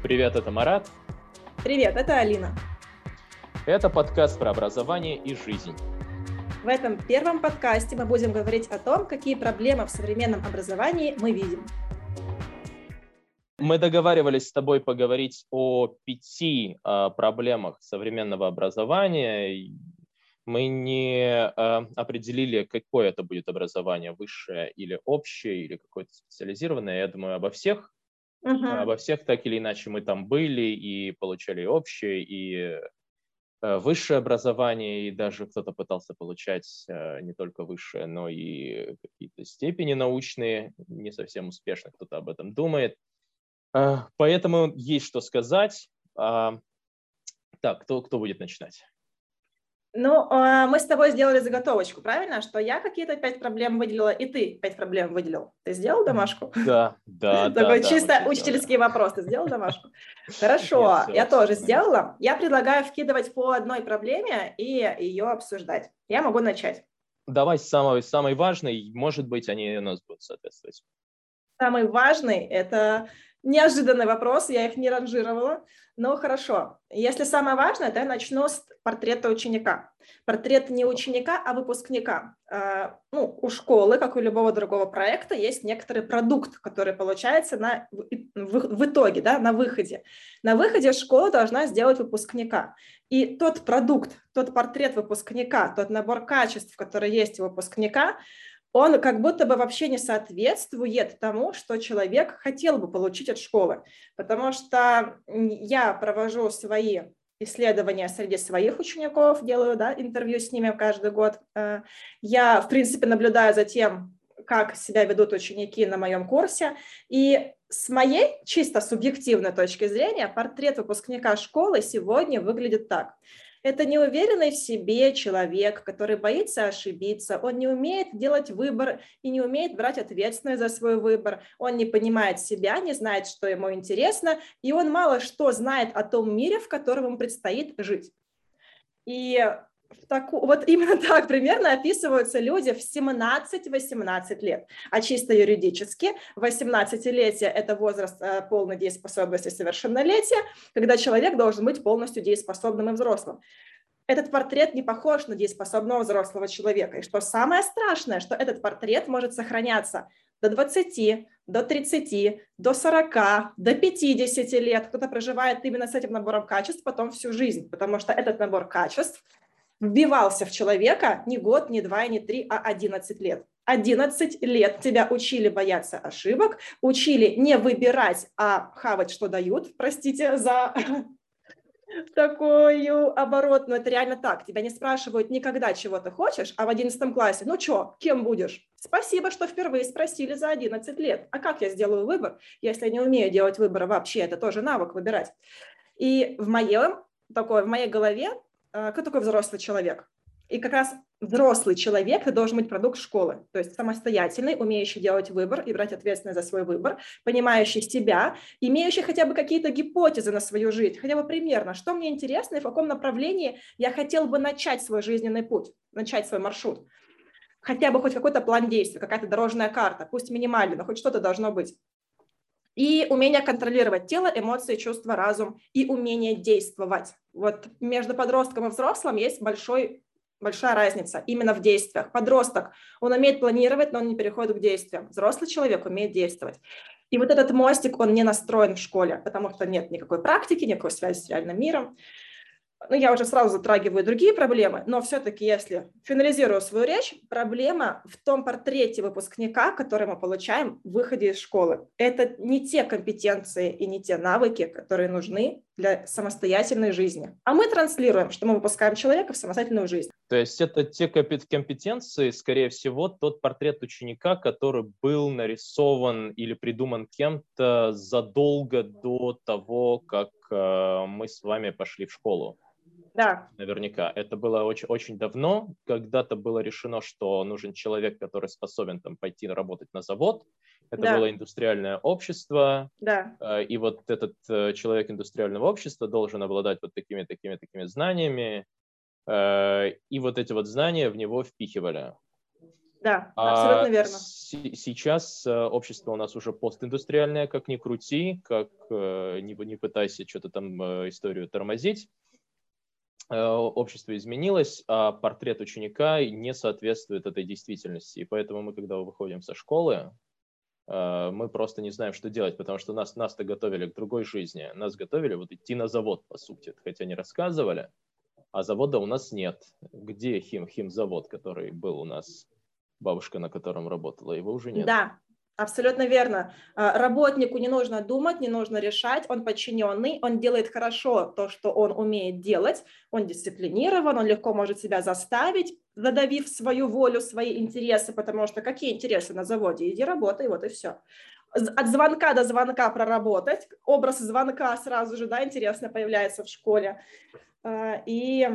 Привет, это Марат. Привет, это Алина. Это подкаст про образование и жизнь. В этом первом подкасте мы будем говорить о том, какие проблемы в современном образовании мы видим. Мы договаривались с тобой поговорить о пяти э, проблемах современного образования. Мы не э, определили, какое это будет образование, высшее или общее, или какое-то специализированное. Я думаю, обо всех, uh-huh. обо всех так или иначе мы там были и получали общее, и э, высшее образование, и даже кто-то пытался получать э, не только высшее, но и какие-то степени научные, не совсем успешно кто-то об этом думает. А, поэтому есть что сказать. А, так, кто, кто будет начинать? Ну, а, мы с тобой сделали заготовочку, правильно? Что я какие-то пять проблем выделила, и ты пять проблем выделил. Ты сделал домашку? Да, да, да. Такой чисто учительский вопрос. Ты сделал домашку? Хорошо, я тоже сделала. Я предлагаю вкидывать по одной проблеме и ее обсуждать. Я могу начать. Давай с самой, самой важной, может быть, они у нас будут соответствовать. Самый важный – это Неожиданный вопрос, я их не ранжировала, но хорошо. Если самое важное, то я начну с портрета ученика. Портрет не ученика, а выпускника. А, ну, у школы, как у любого другого проекта, есть некоторый продукт, который получается на, в, итоге, да, на выходе. На выходе школа должна сделать выпускника. И тот продукт, тот портрет выпускника, тот набор качеств, который есть у выпускника, он как будто бы вообще не соответствует тому, что человек хотел бы получить от школы. Потому что я провожу свои исследования среди своих учеников, делаю да, интервью с ними каждый год. Э, я, в принципе, наблюдаю за тем, как себя ведут ученики на моем курсе. И с моей чисто субъективной точки зрения портрет выпускника школы сегодня выглядит так – это неуверенный в себе человек, который боится ошибиться, он не умеет делать выбор и не умеет брать ответственность за свой выбор, он не понимает себя, не знает, что ему интересно, и он мало что знает о том мире, в котором ему предстоит жить. И таку, вот именно так примерно описываются люди в 17-18 лет. А чисто юридически 18-летие – это возраст э, полной дееспособности совершеннолетия, когда человек должен быть полностью дееспособным и взрослым. Этот портрет не похож на дееспособного взрослого человека. И что самое страшное, что этот портрет может сохраняться до 20, до 30, до 40, до 50 лет. Кто-то проживает именно с этим набором качеств потом всю жизнь, потому что этот набор качеств – вбивался в человека не год, не два, не три, а 11 лет. 11 лет тебя учили бояться ошибок, учили не выбирать, а хавать, что дают, простите за такую оборот, но это реально так. Тебя не спрашивают никогда, чего ты хочешь, а в 11 классе, ну что, кем будешь? Спасибо, что впервые спросили за 11 лет. А как я сделаю выбор, если я не умею делать выборы вообще? Это тоже навык выбирать. И в моем, такой, в моей голове кто такой взрослый человек? И как раз взрослый человек это должен быть продукт школы, то есть самостоятельный, умеющий делать выбор и брать ответственность за свой выбор, понимающий себя, имеющий хотя бы какие-то гипотезы на свою жизнь, хотя бы примерно, что мне интересно и в каком направлении я хотел бы начать свой жизненный путь, начать свой маршрут. Хотя бы хоть какой-то план действий, какая-то дорожная карта, пусть минимально, но хоть что-то должно быть. И умение контролировать тело, эмоции, чувства, разум и умение действовать. Вот между подростком и взрослым есть большой, большая разница именно в действиях. Подросток, он умеет планировать, но он не переходит к действиям. Взрослый человек умеет действовать. И вот этот мостик, он не настроен в школе, потому что нет никакой практики, никакой связи с реальным миром ну, я уже сразу затрагиваю другие проблемы, но все-таки, если финализирую свою речь, проблема в том портрете выпускника, который мы получаем в выходе из школы. Это не те компетенции и не те навыки, которые нужны для самостоятельной жизни. А мы транслируем, что мы выпускаем человека в самостоятельную жизнь. То есть это те компетенции, скорее всего, тот портрет ученика, который был нарисован или придуман кем-то задолго до того, как э, мы с вами пошли в школу. Да. Наверняка. Это было очень, очень давно. Когда-то было решено, что нужен человек, который способен там пойти работать на завод. Это да. было индустриальное общество. Да. Э, и вот этот э, человек индустриального общества должен обладать вот такими, такими, такими знаниями. Э, и вот эти вот знания в него впихивали. Да, а абсолютно верно. Сейчас общество у нас уже постиндустриальное, как ни крути, как не, не пытайся что-то там историю тормозить. Общество изменилось, а портрет ученика не соответствует этой действительности. И поэтому мы, когда выходим со школы, мы просто не знаем, что делать, потому что нас, нас-то готовили к другой жизни. Нас готовили вот идти на завод, по сути, хотя не рассказывали, а завода у нас нет. Где хим, химзавод, который был у нас бабушка, на котором работала, его уже нет. Да, Абсолютно верно. А, работнику не нужно думать, не нужно решать, он подчиненный, он делает хорошо то, что он умеет делать, он дисциплинирован, он легко может себя заставить, задавив свою волю, свои интересы, потому что какие интересы на заводе? Иди работай, вот и все. От звонка до звонка проработать, образ звонка сразу же, да, интересно появляется в школе. А, и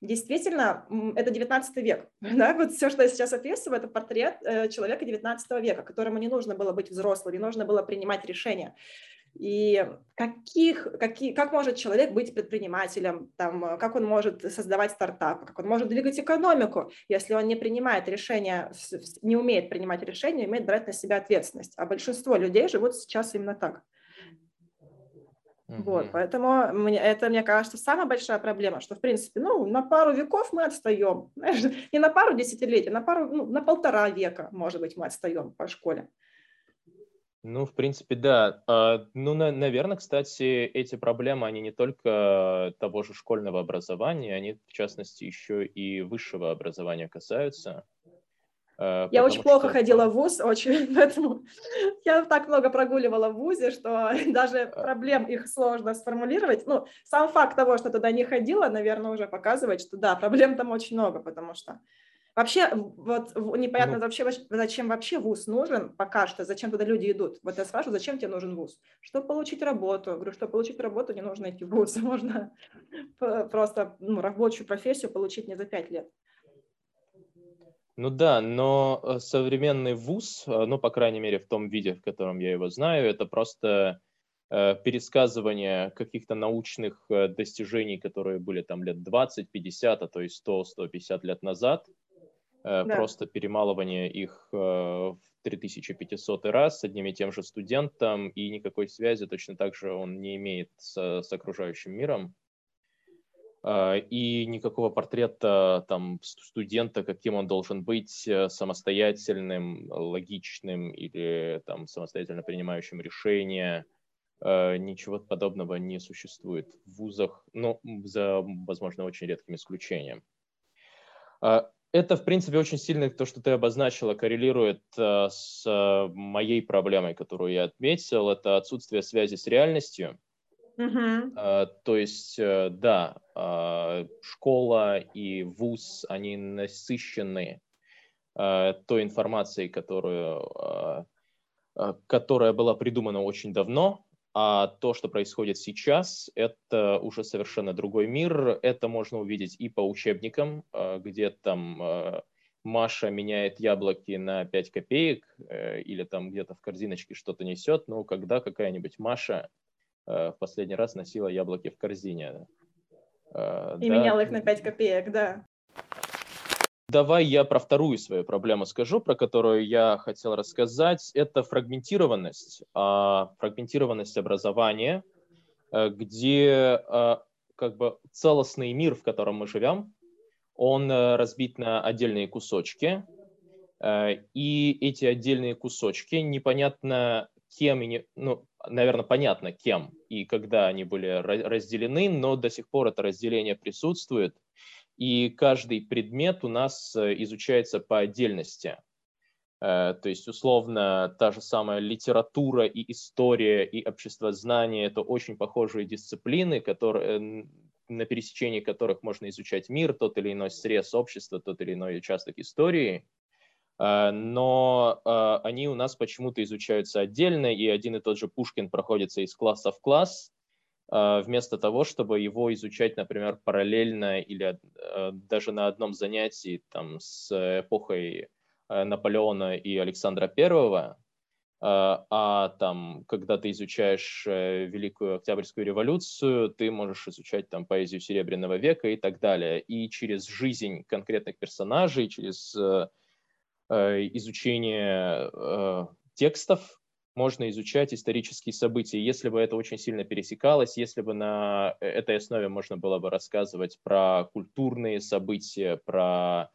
Действительно, это 19 век. Да? Вот все, что я сейчас описываю, это портрет э, человека 19 века, которому не нужно было быть взрослым, не нужно было принимать решения. И каких, какие, как может человек быть предпринимателем, там, как он может создавать стартап, как он может двигать экономику, если он не принимает решения, не умеет принимать решения, умеет брать на себя ответственность. А большинство людей живут сейчас именно так. Вот, поэтому мне, это, мне кажется, самая большая проблема, что, в принципе, ну, на пару веков мы отстаем. Знаешь, не на пару десятилетий, на пару, ну, на полтора века, может быть, мы отстаем по школе. Ну, в принципе, да. А, ну, наверное, кстати, эти проблемы, они не только того же школьного образования, они, в частности, еще и высшего образования касаются. Э, я очень плохо ходила в ВУЗ, очень, поэтому я так много прогуливала в ВУЗе, что даже проблем их сложно сформулировать. Ну, сам факт того, что туда не ходила, наверное, уже показывает, что да, проблем там очень много, потому что вообще вот непонятно ну, вообще, зачем вообще ВУЗ нужен пока что, зачем туда люди идут. Вот я спрашиваю, зачем тебе нужен ВУЗ? Чтобы получить работу. Говорю, чтобы получить работу, не нужно идти в ВУЗ, можно просто ну, рабочую профессию получить не за пять лет. Ну да, но э, современный вуз, э, ну, по крайней мере, в том виде, в котором я его знаю, это просто э, пересказывание каких-то научных достижений, которые были там лет 20, 50, а то и 100, 150 лет назад. Да. Просто перемалывание их в 3500 раз с одним и тем же студентом, и никакой связи точно так же он не имеет с, с окружающим миром. А, и никакого портрета там студента, каким он должен быть, э, самостоятельным, логичным или там самостоятельно принимающим решения. А, ничего подобного не существует в вузах, ну, за, возможно, очень редким исключением. А, это, в принципе, очень сильно то, что ты обозначила, коррелирует с моей проблемой, которую я отметил. Это отсутствие связи с реальностью Uh, то есть, uh, да, uh, школа и вуз, они насыщены той информацией, которую, которая была придумана очень давно, а то, что происходит сейчас, это уже совершенно другой мир. Это можно увидеть и по учебникам, где там Маша меняет яблоки на 5 копеек э, или там где-то в корзиночке что-то несет, но когда какая-нибудь Маша Э, в последний раз носила яблоки в корзине. Э, И да. меняла их на 5 копеек, да. Давай я про вторую свою проблему скажу, про которую я хотел рассказать. Это фрагментированность, а, фрагментированность образования, э, где как бы целостный мир, в котором мы живем, он разбит на отдельные кусочки, и эти отдельные кусочки непонятно кем, ну, наверное, понятно, кем и когда они были разделены, но до сих пор это разделение присутствует, и каждый предмет у нас э, изучается по отдельности. Э, то есть, условно, та же самая литература и история и обществознание – это очень похожие дисциплины, которые, на пересечении которых можно изучать мир, тот или иной срез общества, тот или иной участок истории – Э, но э, они у нас почему-то изучаются отдельно, и один и тот же Пушкин проходится из класса в класс, э, вместо того, чтобы его изучать, например, параллельно или даже на одном занятии там, с эпохой Наполеона и Александра Первого, а там, когда ты изучаешь Великую Октябрьскую революцию, ты можешь изучать там поэзию Серебряного века и так далее. И через жизнь конкретных персонажей, через изучения текстов, можно изучать исторические события. Если бы это очень сильно пересекалось, если бы на этой основе можно было бы рассказывать про культурные события, про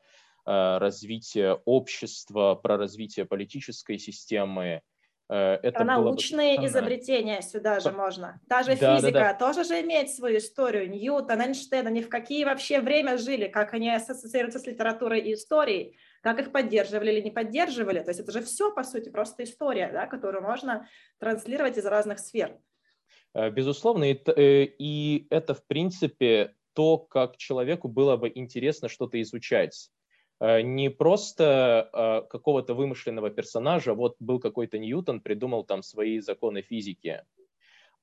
развитие общества, про развитие политической системы, Э, это Про научные бы... изобретения сюда же можно. Даже да, физика да, да. тоже же имеет свою историю. Ньютон, Эйнштейн, они в какие вообще время жили, как они ассоциируются с литературой и историей, как их поддерживали или не поддерживали. То есть это же все, по сути, просто история, да, которую можно транслировать из разных сфер. Э, безусловно, и, э, и это, в принципе, то, как человеку было бы интересно что-то изучать. Э, не просто какого-то вымышленного персонажа, вот был какой-то Ньютон, придумал там свои законы физики,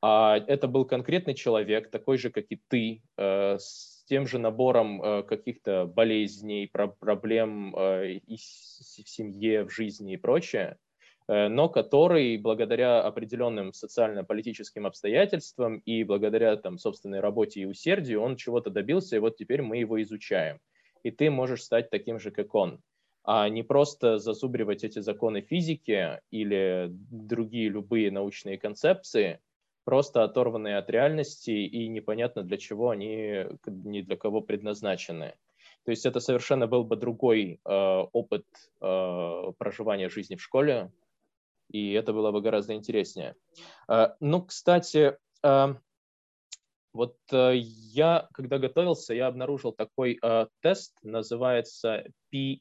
а это был конкретный человек, такой же, как и ты, с тем же набором каких-то болезней, проблем в семье, в жизни и прочее, но который благодаря определенным социально-политическим обстоятельствам и благодаря там, собственной работе и усердию он чего-то добился, и вот теперь мы его изучаем и ты можешь стать таким же, как он. А не просто зазубривать эти законы физики или другие любые научные концепции, просто оторванные от реальности и непонятно для чего они ни для кого предназначены. То есть это совершенно был бы другой э, опыт э, проживания жизни в школе, и это было бы гораздо интереснее. Э, ну, кстати, э, вот э, я, когда готовился, я обнаружил такой э, тест, называется PISA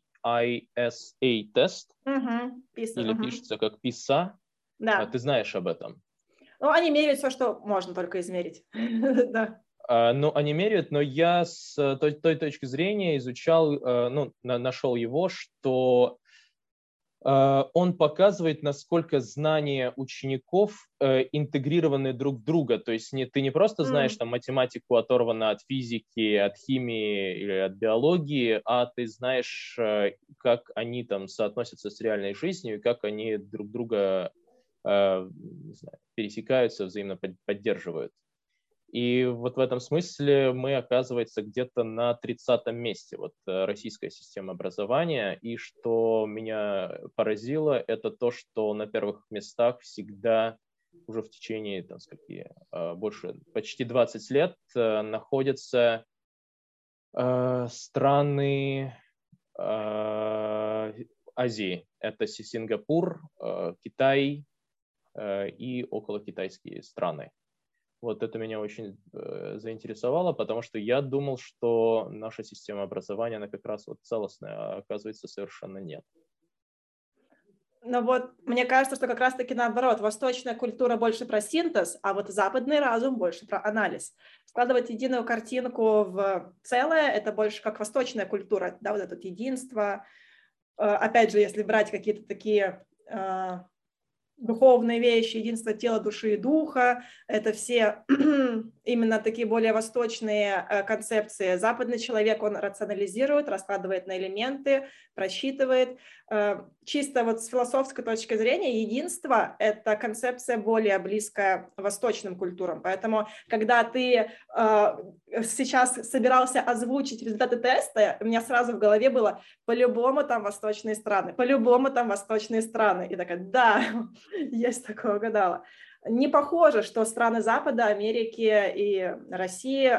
тест, PISA, или пишется как PISA. Да. А, ты знаешь об этом? Ну, они меряют все, что можно только измерить. да. А, ну, они меряют, но я с той, той точки зрения изучал, э, ну, на, нашел его, что Э, он показывает, насколько знания учеников э, интегрированы друг в друга. То есть не, ты не просто знаешь там, математику оторвана от физики, от химии или от биологии, а ты знаешь, э, как они там соотносятся с реальной жизнью и как они друг друга знаю, пересекаются, взаимно поддерживают. И вот в этом смысле мы, оказывается, где-то на 30 месте, вот э, российская система образования. И что меня поразило, это то, что на первых местах всегда уже в течение, там, скольки, э, больше, почти 20 лет э, находятся страны Азии. Это Сингапур, Китай и около китайские страны. Вот это меня очень э, заинтересовало, потому что я думал, что наша система образования, она как раз вот целостная, а оказывается совершенно нет. Но вот мне кажется, что как раз-таки наоборот, восточная культура больше про синтез, а вот западный разум больше про анализ. Складывать единую картинку в целое – это больше как восточная культура, да, вот это единство. Э, опять же, если брать какие-то такие э, духовные вещи, единство тела, души и духа. Это все именно такие более восточные э, концепции. Западный человек, он рационализирует, раскладывает на элементы, просчитывает. Э, чисто вот с философской точки зрения единство – это концепция более близкая восточным культурам. Поэтому, когда ты э, сейчас собирался озвучить результаты теста, у меня сразу в голове было по-любому там восточные страны, по-любому там восточные страны. И такая, да, есть такое, угадала. Не похоже, что страны Запада, Америки и России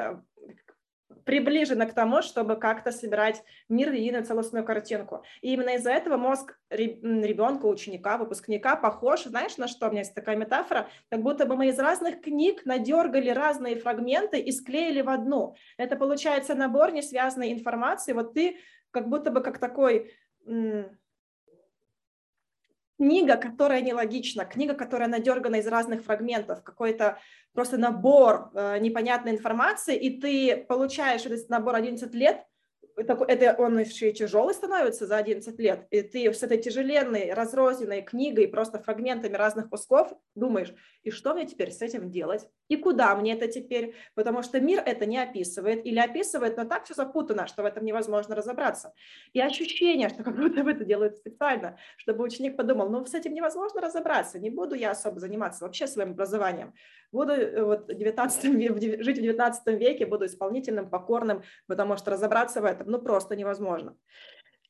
приближена к тому, чтобы как-то собирать мир в единую целостную картинку. И именно из-за этого мозг ребенка, ученика, выпускника похож, знаешь, на что? У меня есть такая метафора, как будто бы мы из разных книг надергали разные фрагменты и склеили в одну. Это получается набор несвязанной информации. Вот ты как будто бы как такой книга, которая нелогична, книга, которая надергана из разных фрагментов, какой-то просто набор э, непонятной информации, и ты получаешь этот набор 11 лет, это он еще и тяжелый становится за 11 лет, и ты с этой тяжеленной, разрозненной книгой, просто фрагментами разных кусков думаешь, и что мне теперь с этим делать? И куда мне это теперь? Потому что мир это не описывает, или описывает, но так все запутано, что в этом невозможно разобраться. И ощущение, что как будто это делают специально, чтобы ученик подумал, ну с этим невозможно разобраться, не буду я особо заниматься вообще своим образованием. Буду э, вот 19, жить в 19 веке, буду исполнительным, покорным, потому что разобраться в этом ну просто невозможно.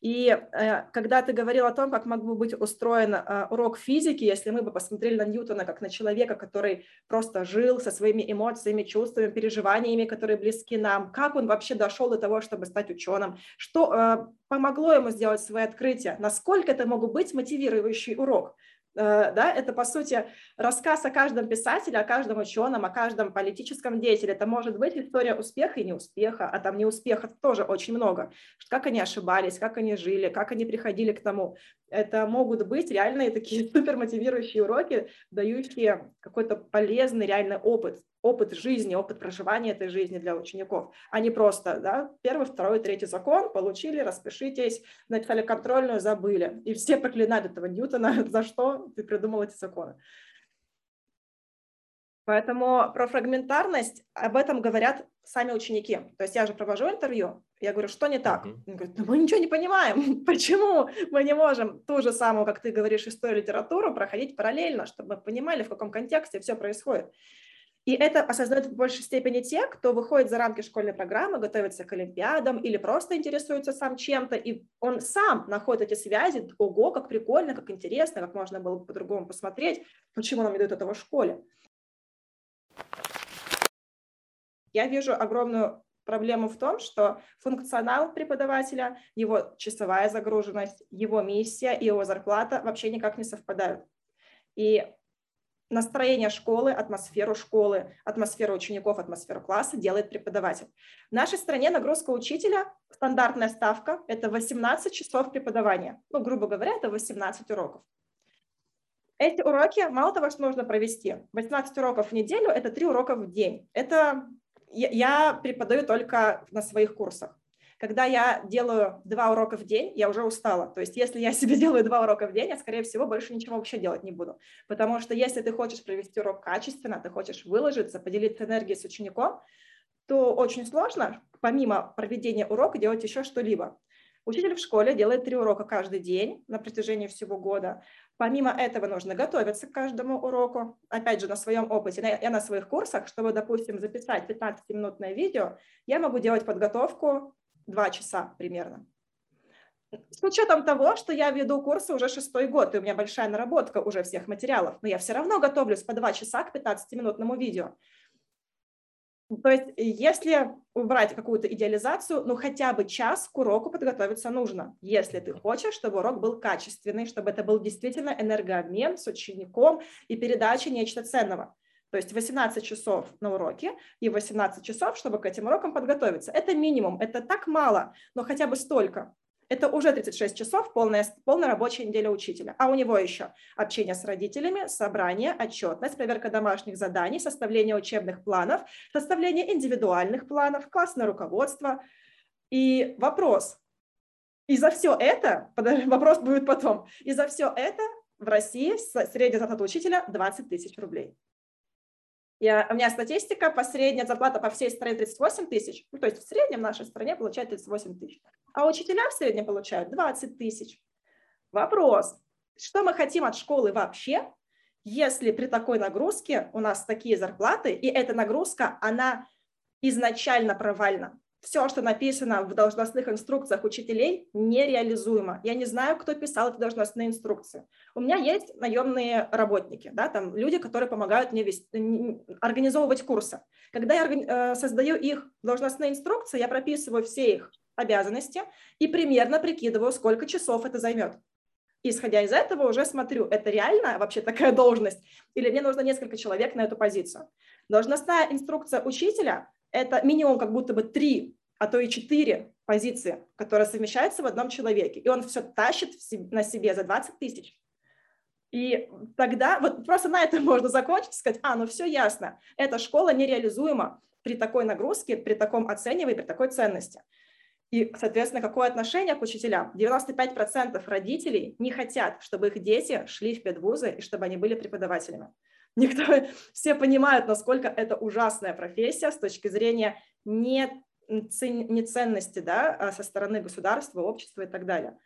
И э, когда ты говорил о том, как мог бы быть устроен э, урок физики, если мы бы посмотрели на Ньютона как на человека, который просто жил со своими эмоциями, чувствами, переживаниями, которые близки нам, как он вообще дошел до того, чтобы стать ученым, что э, помогло ему сделать свои открытия, насколько это мог быть мотивирующий урок. Э, да, это, по сути, рассказ о каждом писателе, о каждом ученом, о каждом политическом деятеле. Это может быть история успеха и неуспеха, а там неуспехов тоже очень много. Как они ошибались, как они жили, как они приходили к тому. Это могут быть реальные такие супермотивирующие уроки, дающие какой-то полезный реальный опыт опыт жизни, опыт проживания этой жизни для учеников, а не просто да, первый, второй, третий закон, получили, распишитесь, написали контрольную, забыли. И все проклинают этого Ньютона, за что ты придумал эти законы. Поэтому про фрагментарность об этом говорят сами ученики. То есть я же провожу интервью, я говорю, что не так? Он говорит, мы ничего не понимаем, почему мы не можем ту же самую, как ты говоришь, историю литературу проходить параллельно, чтобы мы понимали, в каком контексте все происходит. И это осознают в большей степени те, кто выходит за рамки школьной программы, готовится к олимпиадам или просто интересуется сам чем-то, и он сам находит эти связи, ого, как прикольно, как интересно, как можно было бы по-другому посмотреть, почему нам не дают этого в школе. Я вижу огромную проблему в том, что функционал преподавателя, его часовая загруженность, его миссия и его зарплата вообще никак не совпадают. И настроение школы, атмосферу школы, атмосферу учеников, атмосферу класса делает преподаватель. В нашей стране нагрузка учителя, стандартная ставка – это 18 часов преподавания. Ну, грубо говоря, это 18 уроков. Эти уроки, мало того, что нужно провести, 18 уроков в неделю – это 3 урока в день. Это я преподаю только на своих курсах. Когда я делаю два урока в день, я уже устала. То есть если я себе делаю два урока в день, я, скорее всего, больше ничего вообще делать не буду. Потому что если ты хочешь провести урок качественно, ты хочешь выложиться, поделиться энергией с учеником, то очень сложно, помимо проведения урока, делать еще что-либо. Учитель в школе делает три урока каждый день на протяжении всего года. Помимо этого нужно готовиться к каждому уроку. Опять же, на своем опыте, я на своих курсах, чтобы, допустим, записать 15-минутное видео, я могу делать подготовку два часа примерно. С учетом того, что я веду курсы уже шестой год, и у меня большая наработка уже всех материалов, но я все равно готовлюсь по два часа к 15-минутному видео. То есть если убрать какую-то идеализацию, ну хотя бы час к уроку подготовиться нужно, если ты хочешь, чтобы урок был качественный, чтобы это был действительно энергообмен с учеником и передача нечто ценного. То есть 18 часов на уроке и 18 часов, чтобы к этим урокам подготовиться. Это минимум, это так мало, но хотя бы столько. Это уже 36 часов, полная, полная рабочая неделя учителя. А у него еще общение с родителями, собрание, отчетность, проверка домашних заданий, составление учебных планов, составление индивидуальных планов, классное руководство. И вопрос, и за все это, вопрос будет потом, и за все это в России средняя зарплата учителя 20 тысяч рублей. Я, у меня статистика, по средняя зарплата по всей стране 38 тысяч, ну, то есть в среднем в нашей стране получают 38 тысяч, а учителя в среднем получают 20 тысяч. Вопрос, что мы хотим от школы вообще, если при такой нагрузке у нас такие зарплаты, и эта нагрузка, она изначально провальна все, что написано в должностных инструкциях учителей, нереализуемо. Я не знаю, кто писал эти должностные инструкции. У меня есть наемные работники, да, там люди, которые помогают мне вести, организовывать курсы. Когда я э, создаю их должностные инструкции, я прописываю все их обязанности и примерно прикидываю, сколько часов это займет. Исходя из этого уже смотрю, это реально вообще такая должность или мне нужно несколько человек на эту позицию. Должностная инструкция учителя это минимум как будто бы три, а то и четыре позиции, которые совмещаются в одном человеке. И он все тащит на себе за 20 тысяч. И тогда вот просто на этом можно закончить, сказать, а, ну все ясно, эта школа нереализуема при такой нагрузке, при таком оценивании, при такой ценности. И, соответственно, какое отношение к учителям? 95% родителей не хотят, чтобы их дети шли в педвузы и чтобы они были преподавателями. Никто, все понимают, насколько это ужасная профессия с точки зрения не, не ценности да, а со стороны государства, общества и так далее.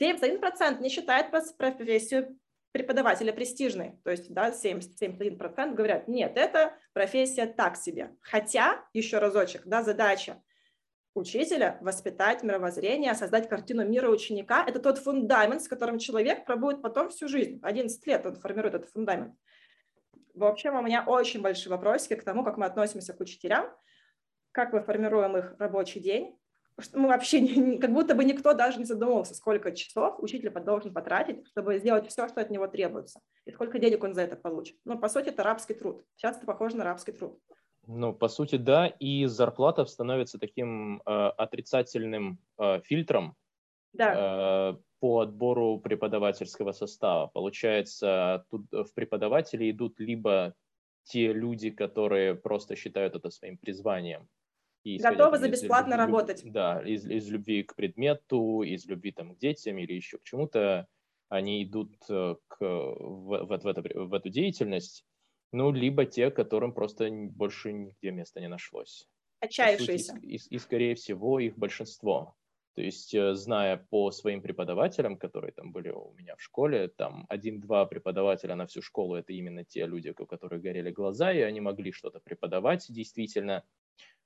71% не считает профессию преподавателя престижной, то есть да, 70, 71% говорят, нет, это профессия так себе. Хотя, еще разочек, да, задача учителя воспитать мировоззрение, создать картину мира ученика. Это тот фундамент, с которым человек пробует потом всю жизнь. 11 лет он формирует этот фундамент. В общем, у меня очень большие вопросики к тому, как мы относимся к учителям, как мы формируем их рабочий день. Мы вообще не, как будто бы никто даже не задумывался, сколько часов учитель должен потратить, чтобы сделать все, что от него требуется, и сколько денег он за это получит. Ну, по сути, это рабский труд. Сейчас это похоже на рабский труд. Ну, по сути, да, и зарплата становится таким э, отрицательным э, фильтром да. Э, по отбору преподавательского состава. Получается, тут в преподаватели идут либо те люди, которые просто считают это своим призванием. И Готовы за бесплатно любви, работать. Да, из, из любви к предмету, из любви там, к детям или еще к чему-то, они идут э, к, в, в, в, это, в эту деятельность ну, либо те, которым просто больше нигде места не нашлось. Отчаявшиеся. и, и, скорее всего, их большинство. То есть, э, зная по своим преподавателям, которые там были у меня в школе, там один-два преподавателя на всю школу, это именно те люди, у которых горели глаза, и они могли что-то преподавать действительно.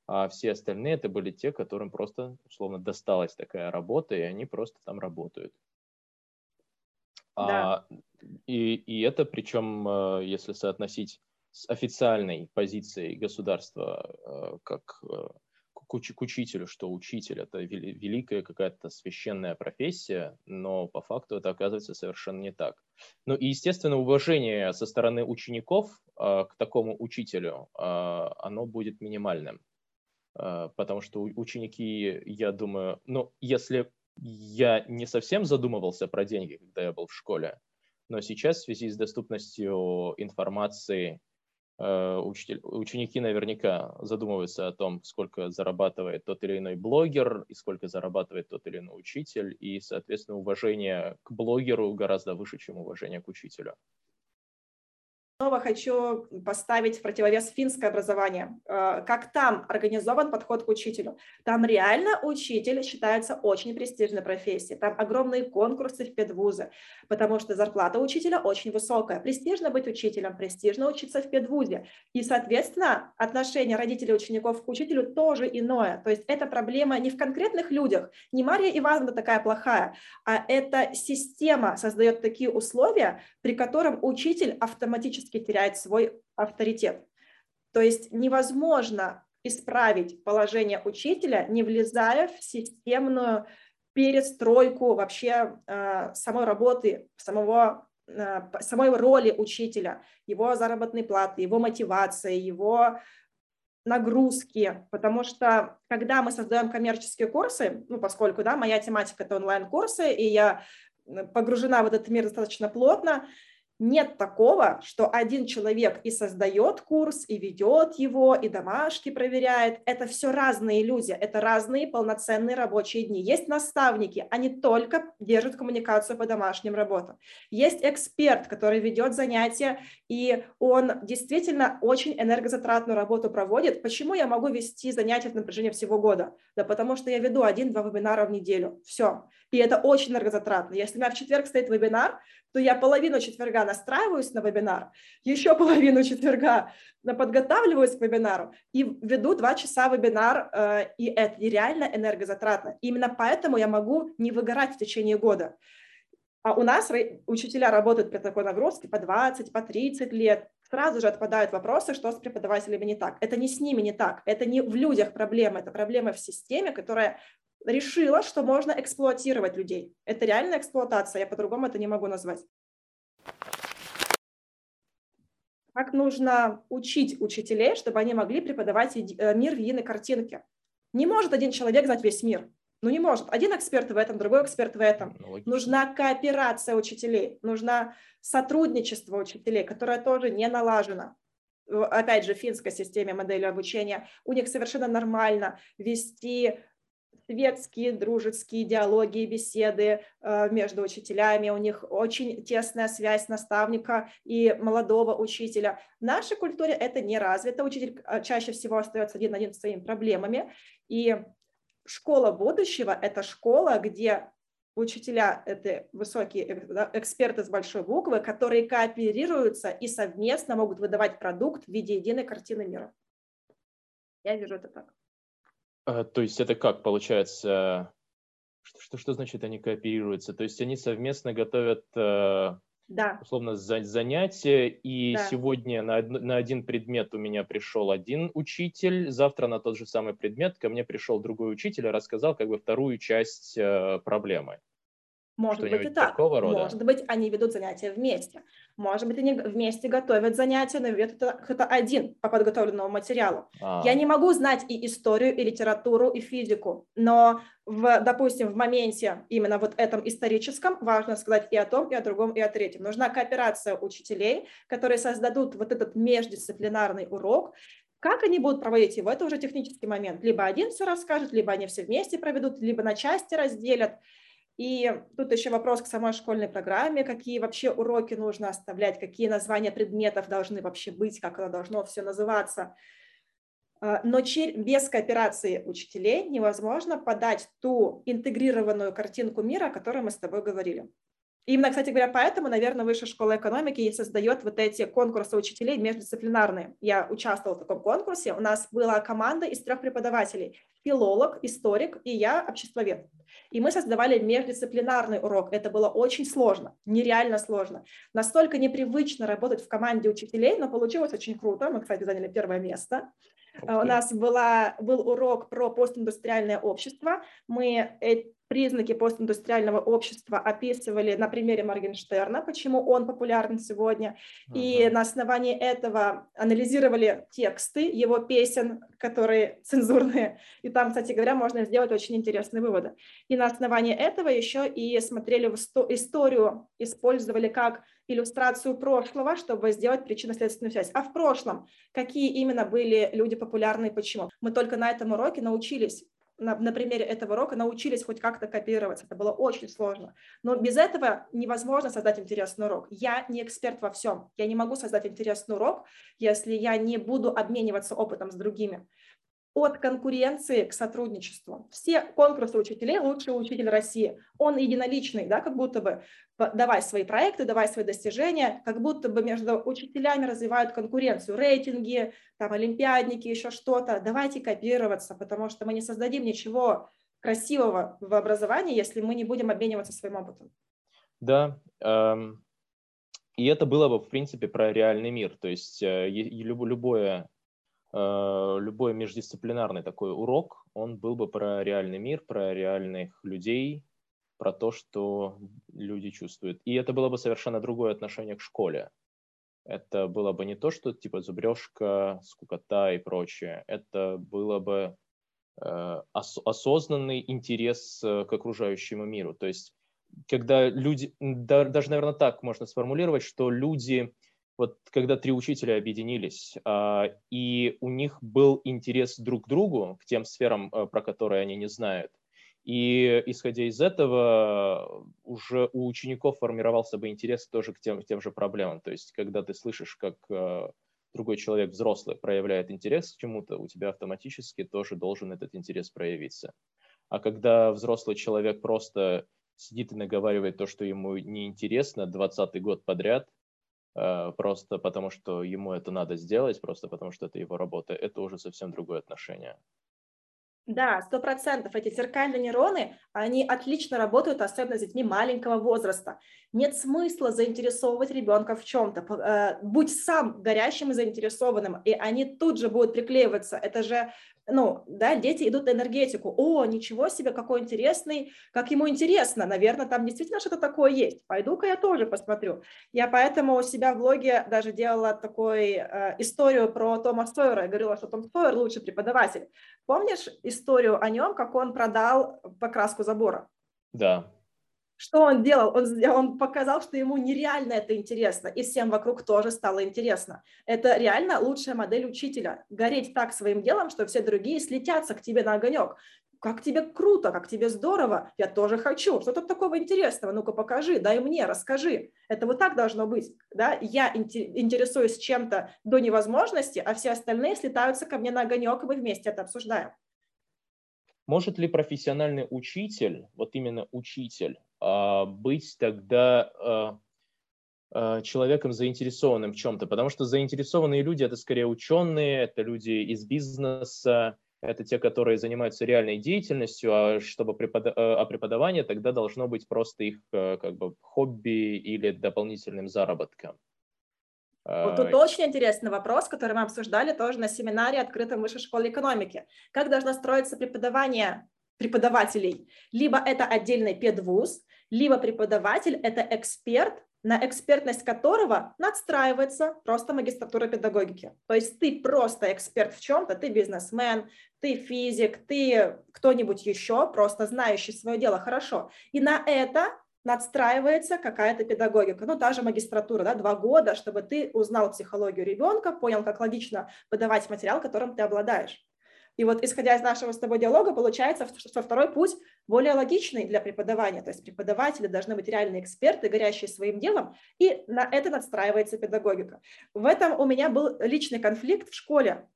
А все остальные это были те, которым просто, условно, досталась такая работа, и они просто там работают. Да. А, и, и это причем, э, если соотносить с официальной позицией государства э, как к, к учителю, что учитель это великая какая-то священная профессия, но по факту это оказывается совершенно не так. Ну и, естественно, уважение со стороны учеников к такому учителю, оно будет минимальным, потому что ученики, я думаю, ну, если я не совсем задумывался про деньги, когда я был в школе, но сейчас в связи с доступностью информации э, учитель, ученики наверняка задумываются о том, сколько зарабатывает тот или иной блогер и сколько зарабатывает тот или иной учитель, и, соответственно, уважение к блогеру гораздо выше, чем уважение к учителю снова хочу поставить в противовес финское образование. Э, как там организован подход к учителю? Там реально учитель считается очень престижной профессией. Там огромные конкурсы в педвузы, потому что зарплата учителя очень высокая. Престижно быть учителем, престижно учиться в педвузе. И, соответственно, отношение родителей учеников к учителю тоже иное. То есть эта проблема не в конкретных людях, не Мария Ивановна такая плохая, а эта система создает такие условия, при котором учитель автоматически автоматически теряет свой авторитет. То есть невозможно исправить положение учителя, не влезая в системную перестройку вообще э, самой работы, самого, э, самой роли учителя, его заработной платы, его мотивации, его нагрузки, потому что когда мы создаем коммерческие курсы, ну, поскольку, да, моя тематика – это онлайн-курсы, и я погружена в этот мир достаточно плотно, нет такого, что один человек и создает курс, и ведет его, и домашки проверяет. Это все разные люди, это разные полноценные рабочие дни. Есть наставники, они только держат коммуникацию по домашним работам. Есть эксперт, который ведет занятия, и он действительно очень энергозатратную работу проводит. Почему я могу вести занятия на протяжении всего года? Да потому что я веду один-два вебинара в неделю. Все. И это очень энергозатратно. Если у меня в четверг стоит вебинар, то я половину четверга настраиваюсь на вебинар, еще половину четверга подготавливаюсь к вебинару и веду два часа вебинар, э, и это реально энергозатратно. Именно поэтому я могу не выгорать в течение года. А у нас учителя работают при такой нагрузке по 20, по 30 лет. Сразу же отпадают вопросы, что с преподавателями не так. Это не с ними не так, это не в людях проблема, это проблема в системе, которая решила, что можно эксплуатировать людей. Это реальная эксплуатация, я по-другому это не могу назвать. Как нужно учить учителей, чтобы они могли преподавать э, мир в единой картинке? Не может один человек знать весь мир. Ну не может. Один эксперт в этом, другой эксперт в этом. Ну, нужна кооперация учителей, нужно сотрудничество учителей, которое тоже не налажено опять же, в финской системе модели обучения, у них совершенно нормально вести светские, дружеские диалоги и беседы э, между учителями, у них очень тесная связь наставника и молодого учителя. В нашей культуре это не развито, учитель э, чаще всего остается один на один с своими проблемами, и школа будущего – это школа, где учителя – это высокие эксперты с большой буквы, которые кооперируются и совместно могут выдавать продукт в виде единой картины мира. Я вижу это так. А, то есть это как получается? Что, что, что значит они кооперируются? То есть они совместно готовят э, да. условно занятия, и да. сегодня на, на один предмет у меня пришел один учитель, завтра на тот же самый предмет ко мне пришел другой учитель и рассказал как бы вторую часть э, проблемы. Может быть и так. Рода? Может быть, они ведут занятия вместе. Может быть, они вместе готовят занятия, но ведут это, это один по подготовленному материалу. А. Я не могу знать и историю, и литературу, и физику, но, в, допустим, в моменте именно вот этом историческом важно сказать и о том, и о другом, и о третьем. Нужна кооперация учителей, которые создадут вот этот междисциплинарный урок, как они будут проводить его, это уже технический момент. Либо один все расскажет, либо они все вместе проведут, либо на части разделят. И тут еще вопрос к самой школьной программе, какие вообще уроки нужно оставлять, какие названия предметов должны вообще быть, как оно должно все называться. А, но без кооперации учителей невозможно подать ту интегрированную картинку мира, о которой мы с тобой говорили. Именно, кстати говоря, поэтому, наверное, Высшая школа экономики и создает вот эти конкурсы учителей междисциплинарные. Я участвовала в таком конкурсе. У нас была команда из трех преподавателей. Филолог, историк и я, обществовед. И мы создавали междисциплинарный урок. Это было очень сложно, нереально сложно. Настолько непривычно работать в команде учителей, но получилось очень круто. Мы, кстати, заняли первое место. Okay. У нас была, был урок про постиндустриальное общество. Мы признаки постиндустриального общества описывали на примере Моргенштерна, почему он популярен сегодня, uh-huh. и на основании этого анализировали тексты его песен, которые цензурные, и там, кстати говоря, можно сделать очень интересные выводы. И на основании этого еще и смотрели в историю, использовали как иллюстрацию прошлого, чтобы сделать причинно-следственную связь. А в прошлом какие именно были люди популярны и почему? Мы только на этом уроке научились на, на примере этого урока научились хоть как-то копировать. Это было очень сложно. Но без этого невозможно создать интересный урок. Я не эксперт во всем. Я не могу создать интересный урок, если я не буду обмениваться опытом с другими от конкуренции к сотрудничеству. Все конкурсы учителей «Лучший учитель России». Он единоличный, да, как будто бы давай свои проекты, давай свои достижения, как будто бы между учителями развивают конкуренцию, рейтинги, там, олимпиадники, еще что-то. Давайте копироваться, потому что мы не создадим ничего красивого в образовании, если мы не будем обмениваться своим опытом. Да, эм, и это было бы, в принципе, про реальный мир. То есть э, любое любой междисциплинарный такой урок, он был бы про реальный мир, про реальных людей, про то, что люди чувствуют. И это было бы совершенно другое отношение к школе. Это было бы не то, что типа зубрежка, скукота и прочее. Это было бы э, ос- осознанный интерес э, к окружающему миру. То есть, когда люди, да, даже, наверное, так можно сформулировать, что люди вот когда три учителя объединились, а, и у них был интерес друг к другу, к тем сферам, э, про которые они не знают, и исходя из этого уже у учеников формировался бы интерес тоже к тем, к тем же проблемам. То есть когда ты слышишь, как э, другой человек взрослый проявляет интерес к чему-то, у тебя автоматически тоже должен этот интерес проявиться. А когда взрослый человек просто сидит и наговаривает то, что ему неинтересно 20 год подряд, просто потому, что ему это надо сделать, просто потому, что это его работа, это уже совсем другое отношение. Да, сто процентов. Эти зеркальные нейроны, они отлично работают, особенно с детьми маленького возраста. Нет смысла заинтересовывать ребенка в чем-то. Э, будь сам горящим и заинтересованным, и они тут же будут приклеиваться. Это же ну, да, дети идут на энергетику. О, ничего себе, какой интересный, как ему интересно. Наверное, там действительно что-то такое есть. Пойду-ка я тоже посмотрю. Я поэтому у себя в блоге даже делала такую э, историю про Тома Сойера. Я говорила, что Том Сойер лучший преподаватель. Помнишь историю о нем, как он продал покраску забора? Да. Что он делал? Он, он показал, что ему нереально это интересно, и всем вокруг тоже стало интересно. Это реально лучшая модель учителя. Гореть так своим делом, что все другие слетятся к тебе на огонек. Как тебе круто, как тебе здорово, я тоже хочу. Что тут такого интересного? Ну-ка покажи, дай мне, расскажи. Это вот так должно быть. Да? Я интересуюсь чем-то до невозможности, а все остальные слетаются ко мне на огонек, и мы вместе это обсуждаем. Может ли профессиональный учитель, вот именно учитель, а, быть тогда а, а, человеком заинтересованным в чем-то, потому что заинтересованные люди это скорее ученые, это люди из бизнеса, это те, которые занимаются реальной деятельностью, а чтобы препод... а преподавание тогда должно быть просто их как бы хобби или дополнительным заработком. Вот тут очень интересный вопрос, который мы обсуждали тоже на семинаре открытом высшей школе экономики. Как должно строиться преподавание преподавателей? Либо это отдельный педвуз, либо преподаватель – это эксперт, на экспертность которого надстраивается просто магистратура педагогики. То есть ты просто эксперт в чем-то, ты бизнесмен, ты физик, ты кто-нибудь еще, просто знающий свое дело хорошо. И на это надстраивается какая-то педагогика, ну, та же магистратура, да, два года, чтобы ты узнал психологию ребенка, понял, как логично подавать материал, которым ты обладаешь. И вот исходя из нашего с тобой диалога, получается, что второй путь более логичный для преподавания. То есть преподаватели должны быть реальные эксперты, горящие своим делом, и на это надстраивается педагогика. В этом у меня был личный конфликт в школе.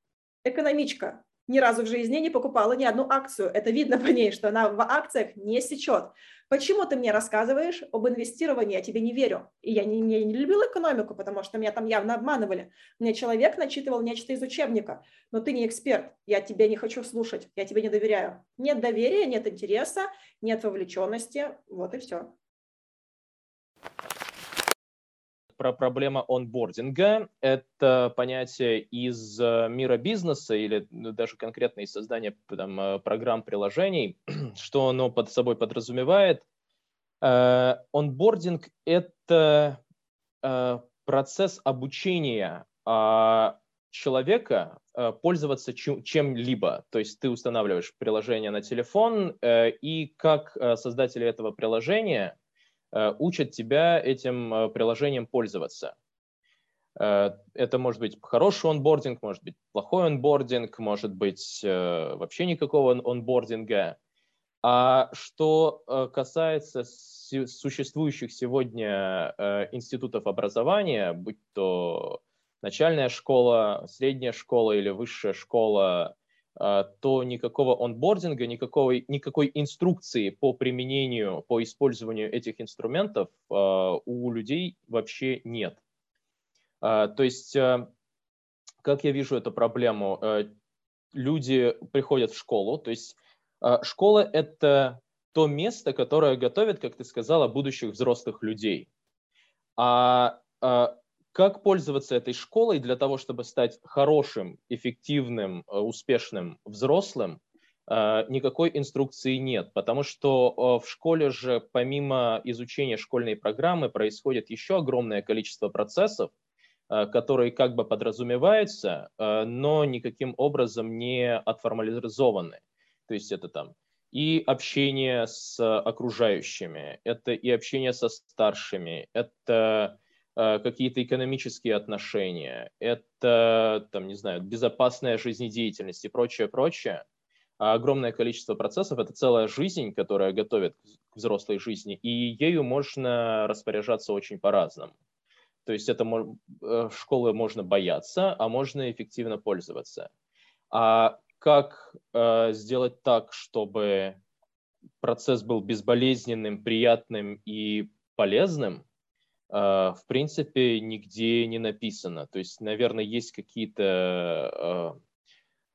Экономичка ни разу в жизни не покупала ни одну акцию. Это видно по ней, что она в акциях не сечет. Почему ты мне рассказываешь об инвестировании? Я тебе не верю. И я не, не, не любила экономику, потому что меня там явно обманывали. Мне человек начитывал нечто из учебника. Но ты не эксперт. Я тебе не хочу слушать. Я тебе не доверяю. Нет доверия, нет интереса, нет вовлеченности. Вот и все про проблема онбординга. Это понятие из э, мира бизнеса или даже конкретно из создания там, э, программ, приложений. Что оно под собой подразумевает? Э, онбординг – это процесс обучения а, человека пользоваться чем-либо. То есть ты устанавливаешь приложение на телефон, и как создатели этого приложения – учат тебя этим э, приложением пользоваться. Э, это может быть хороший онбординг, может быть плохой онбординг, может быть вообще никакого онбординга. А что касается существующих сегодня институтов образования, будь то начальная школа, средняя школа или высшая школа, то никакого онбординга, никакой, никакой инструкции по применению, по использованию этих инструментов а, у людей вообще нет. А, то есть, как я вижу эту проблему, люди приходят в школу, то есть школа – это то место, которое готовит, как ты сказала, будущих взрослых людей. А как пользоваться этой школой для того, чтобы стать хорошим, эффективным, э, успешным взрослым, э, никакой инструкции нет, потому что э, в школе же помимо изучения школьной программы происходит еще огромное количество процессов, которые как бы подразумеваются, но никаким образом не отформализованы. То есть это там и общение с окружающими, это и общение со старшими, это какие-то экономические отношения, это, там, не знаю, безопасная жизнедеятельность и прочее, прочее. А огромное количество процессов – это целая жизнь, которая готовит к взрослой жизни, и ею можно распоряжаться очень по-разному. То есть это э, школы можно бояться, а можно эффективно пользоваться. А как э, сделать так, чтобы процесс был безболезненным, приятным и полезным – в принципе, нигде не написано. То есть, наверное, есть какие-то, а,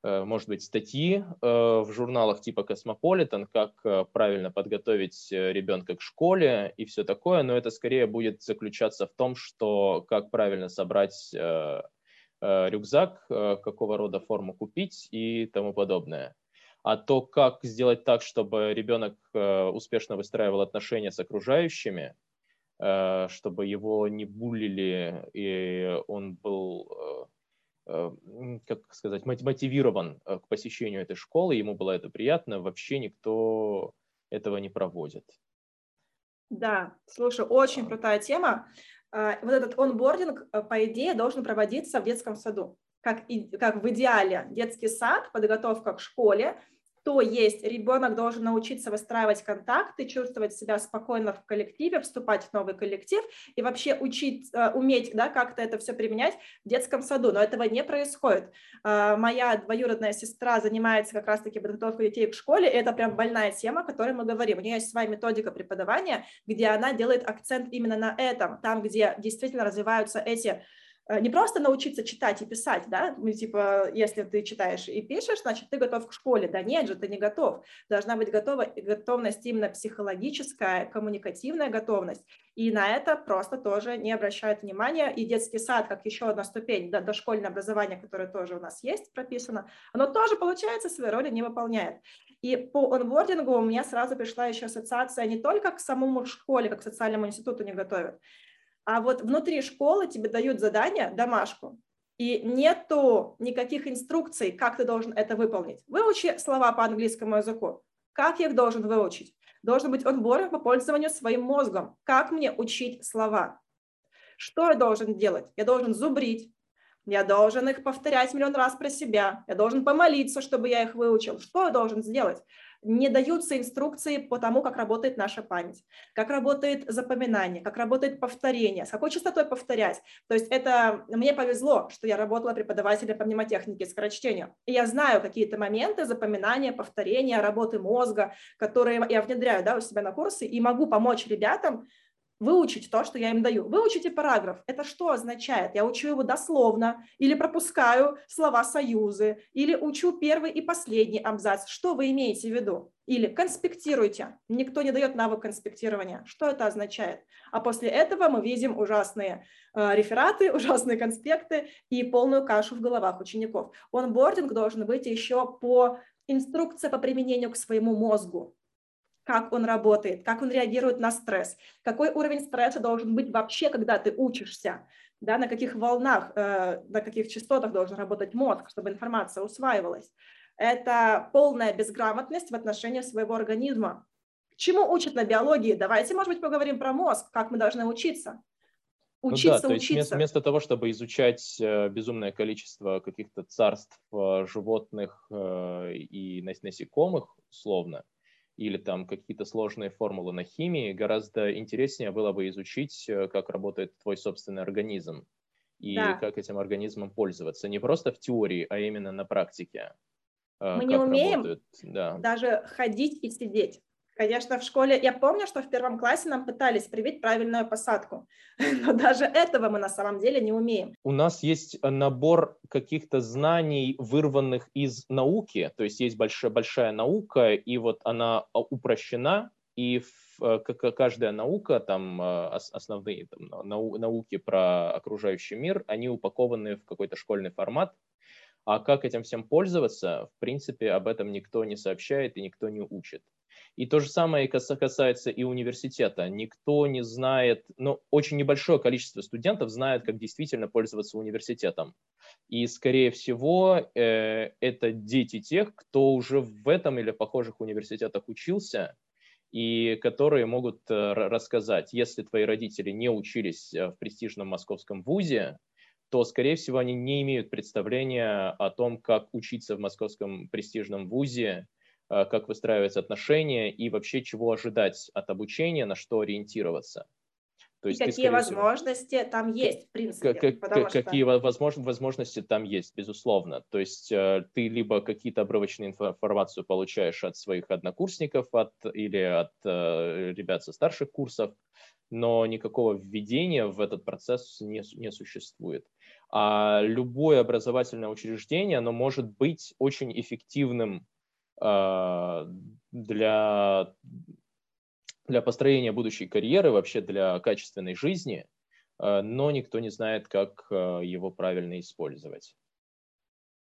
а, может быть, статьи в журналах типа Космополитен, как правильно подготовить э, ребенка к школе и все такое, но это скорее будет заключаться в том, что как правильно собрать рюкзак, какого рода форму купить и тому подобное. А то, как сделать так, чтобы ребенок успешно выстраивал отношения с окружающими, Э, чтобы его не булили, и он был, э, э, как сказать, мотивирован к посещению этой школы, ему было это приятно, вообще никто этого не проводит. Да, слушай, очень крутая тема. Вот этот онбординг, по идее, должен проводиться в детском саду. Как, и, как в идеале детский сад, подготовка к школе – то есть ребенок должен научиться выстраивать контакты, чувствовать себя спокойно в коллективе, вступать в новый коллектив и вообще учить, э, уметь да, как-то это все применять в детском саду. Но этого не происходит. Э, моя двоюродная сестра занимается как раз-таки подготовкой детей к школе, и это прям больная тема, о которой мы говорим. У нее есть своя методика преподавания, где она делает акцент именно на этом, там, где действительно развиваются эти не просто научиться читать и писать, да, ну, типа, если ты читаешь и пишешь, значит, ты готов к школе, да нет же, ты не готов. Должна быть готова, готовность именно психологическая, коммуникативная готовность, и на это просто тоже не обращают внимания, и детский сад, как еще одна ступень, да, дошкольное образование, которое тоже у нас есть прописано, оно тоже, получается, своей роли не выполняет. И по онбордингу у меня сразу пришла еще ассоциация не только к самому школе, как к социальному институту не готовят, а вот внутри школы тебе дают задание, домашку, и нету никаких инструкций, как ты должен это выполнить. Выучи слова по английскому языку. Как я их должен выучить? Должен быть онбординг по пользованию своим мозгом. Как мне учить слова? Что я должен делать? Я должен зубрить, я должен их повторять миллион раз про себя, я должен помолиться, чтобы я их выучил. Что я должен сделать? Не даются инструкции по тому, как работает наша память, как работает запоминание, как работает повторение, с какой частотой повторять. То есть это мне повезло, что я работала преподавателем по мнемотехнике, скорочтению. И я знаю какие-то моменты запоминания, повторения, работы мозга, которые я внедряю да, у себя на курсы и могу помочь ребятам выучить то, что я им даю. Выучите параграф. Это что означает? Я учу его дословно, или пропускаю слова союзы, или учу первый и последний абзац. Что вы имеете в виду? Или конспектируйте. Никто не дает навык конспектирования. Что это означает? А после этого мы видим ужасные э, рефераты, ужасные конспекты и полную кашу в головах учеников. Онбординг должен быть еще по инструкции по применению к своему мозгу как он работает, как он реагирует на стресс, какой уровень стресса должен быть вообще, когда ты учишься, да, на каких волнах, э, на каких частотах должен работать мозг, чтобы информация усваивалась. Это полная безграмотность в отношении своего организма. Чему учат на биологии? Давайте, может быть, поговорим про мозг, как мы должны учиться. Учиться, ну да, то есть учиться. Вместо, вместо того, чтобы изучать э, безумное количество каких-то царств э, животных э, и насекомых, условно, или там какие-то сложные формулы на химии, гораздо интереснее было бы изучить, э, как работает твой собственный организм и да. как этим организмом пользоваться. Не просто в теории, а именно на практике. Э, Мы не умеем да. даже ходить и сидеть. Конечно, в школе, я помню, что в первом классе нам пытались привить правильную посадку, но даже этого мы на самом деле не умеем. У нас есть набор каких-то знаний, вырванных из науки, то есть есть большая, большая наука, и вот она а, упрощена, и в, как каждая наука, там основные там, науки про окружающий мир, они упакованы в какой-то школьный формат, а как этим всем пользоваться, в принципе, об этом никто не сообщает и никто не учит. И то же самое касается и университета. Никто не знает, ну, очень небольшое количество студентов знает, как действительно пользоваться университетом. И, скорее всего, э, это дети тех, кто уже в этом или похожих университетах учился, и которые могут э, рассказать, если твои родители не учились э, в престижном московском вузе, то, скорее всего, они не имеют представления о том, как учиться в московском престижном вузе, как выстраивать отношения и вообще чего ожидать от обучения, на что ориентироваться. То есть и какие ты, возможности всего, там есть, в принципе. Как, как, что... Какие возможно, возможности там есть, безусловно. То есть э, ты либо какие-то обрывочные информацию получаешь от своих однокурсников от, или от э, ребят со старших курсов, но никакого введения в этот процесс не, не существует. А любое образовательное учреждение, оно может быть очень эффективным для, для построения будущей карьеры, вообще для качественной жизни, а, но никто не знает, как а, его правильно использовать.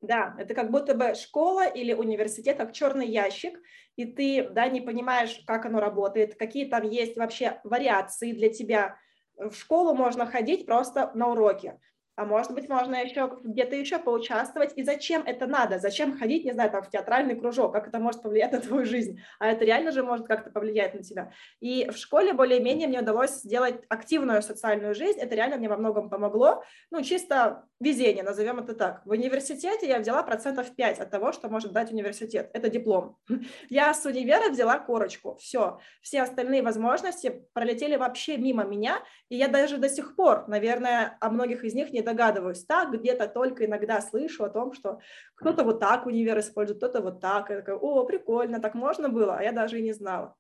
Да, это как будто бы школа или университет, как черный ящик, и ты да, не понимаешь, как оно работает, какие там есть вообще вариации для тебя. В школу можно ходить просто на уроки а может быть, можно еще где-то еще поучаствовать. И зачем это надо? Зачем ходить, не знаю, там в театральный кружок? Как это может повлиять на твою жизнь? А это реально же может как-то повлиять на тебя. И в школе более-менее мне удалось сделать активную социальную жизнь. Это реально мне во многом помогло. Ну, чисто везение, назовем это так. В университете я взяла процентов 5 от того, что может дать университет. Это диплом. Я с универа взяла корочку. Все. Все остальные возможности пролетели вообще мимо меня. И я даже до сих пор, наверное, о многих из них не догадываюсь. Так, где-то только иногда слышу о том, что кто-то вот так универ использует, кто-то вот так. Я такая, о, прикольно, так можно было, а я даже и не знала.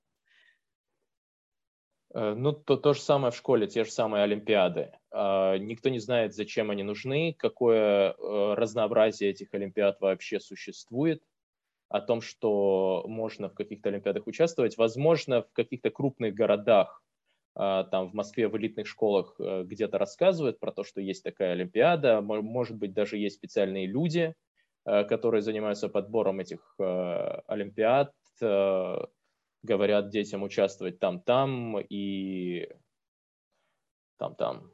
Э, ну, то, то же самое в школе, те же самые олимпиады. А, никто не знает, зачем они нужны, какое э, разнообразие этих олимпиад вообще существует, о том, что можно в каких-то олимпиадах участвовать. Возможно, в каких-то крупных городах, там в Москве в элитных школах э, где-то рассказывают про то, что есть такая олимпиада. Может быть, даже есть специальные люди, которые занимаются подбором этих олимпиад, говорят детям участвовать там-там и там-там.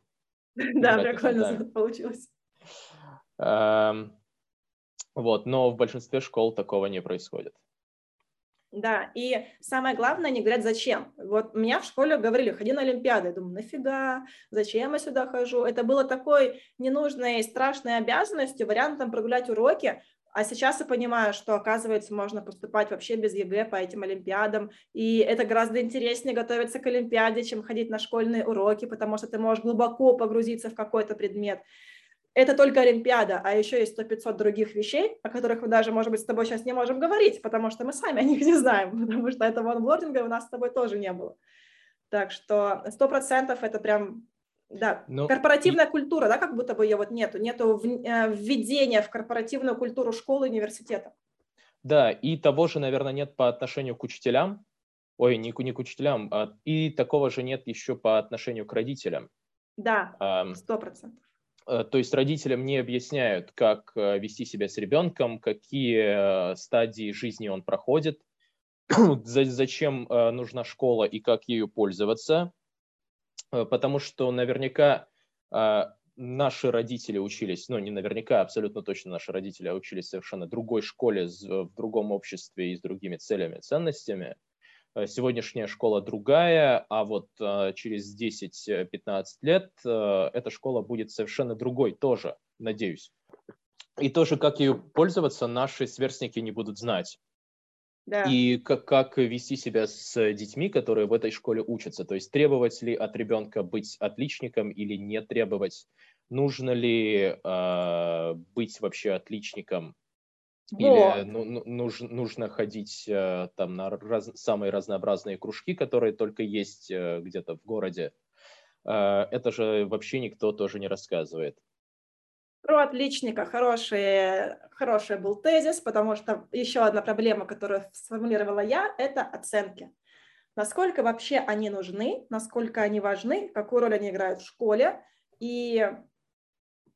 Да, прикольно получилось. Эм, вот, но в большинстве школ такого не происходит. Да, и самое главное, они говорят, зачем. Вот меня в школе говорили, ходи на Олимпиады. Я думаю, нафига, зачем я сюда хожу? Это было такой ненужной, страшной обязанностью, вариантом прогулять уроки. А сейчас я понимаю, что, оказывается, можно поступать вообще без ЕГЭ по этим Олимпиадам, и это гораздо интереснее готовиться к Олимпиаде, чем ходить на школьные уроки, потому что ты можешь глубоко погрузиться в какой-то предмет. Это только Олимпиада, а еще есть 100-500 других вещей, о которых мы даже, может быть, с тобой сейчас не можем говорить, потому что мы сами о них не знаем, потому что этого онбординга у нас с тобой тоже не было. Так что 100% это прям да, Но... Ну, корпоративная культура, да, как будто бы ее вот нету, нету э, введения в корпоративную культуру школы, университета. Да, и того же, наверное, нет по отношению к учителям, ой, не, не к учителям, а, и такого же нет еще по отношению к родителям. Да, сто процентов. Э, то есть родителям не объясняют, как э, вести себя с ребенком, какие стадии жизни он проходит, зачем нужна школа и как ею пользоваться. Э, потому что наверняка а, наши родители учились, ну не наверняка, абсолютно точно наши родители учились в совершенно другой школе, в другом обществе и с другими целями, ценностями. Э, сегодняшняя школа другая, а вот э, через 10-15 лет эта школа будет совершенно другой тоже, надеюсь. И тоже, как ее пользоваться, наши сверстники не будут знать. Да. И как, как вести себя с детьми, которые в этой школе учатся. То есть требовать ли от ребенка быть отличником или не требовать. Нужно ли э, быть вообще отличником. Или ну, ну, нужно, нужно ходить э, там на раз, самые разнообразные кружки, которые только есть э, где-то в городе. Э, это же вообще никто тоже не рассказывает. Про отличника хороший, хороший был тезис, потому что еще одна проблема, которую сформулировала я, это оценки. Насколько вообще они нужны, насколько они важны, какую роль они играют в школе. И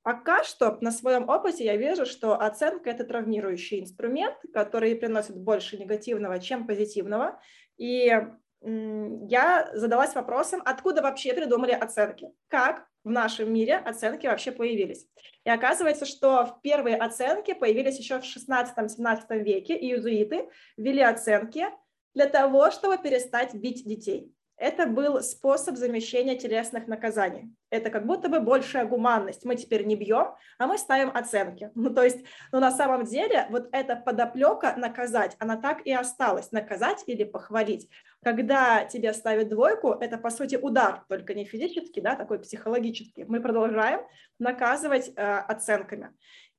пока что на своем опыте я вижу, что оценка – это травмирующий инструмент, который приносит больше негативного, чем позитивного. И я задалась вопросом, откуда вообще придумали оценки, как в нашем мире оценки вообще появились. И оказывается, что первые оценки появились еще в 16-17 веке, и иезуиты ввели оценки для того, чтобы перестать бить детей это был способ замещения телесных наказаний. Это как будто бы большая гуманность. Мы теперь не бьем, а мы ставим оценки. Ну, то есть, ну, на самом деле, вот эта подоплека наказать, она так и осталась. Наказать или похвалить. Когда тебе ставят двойку, это, по сути, удар, только не физический, да, такой психологический. Мы продолжаем наказывать э, оценками.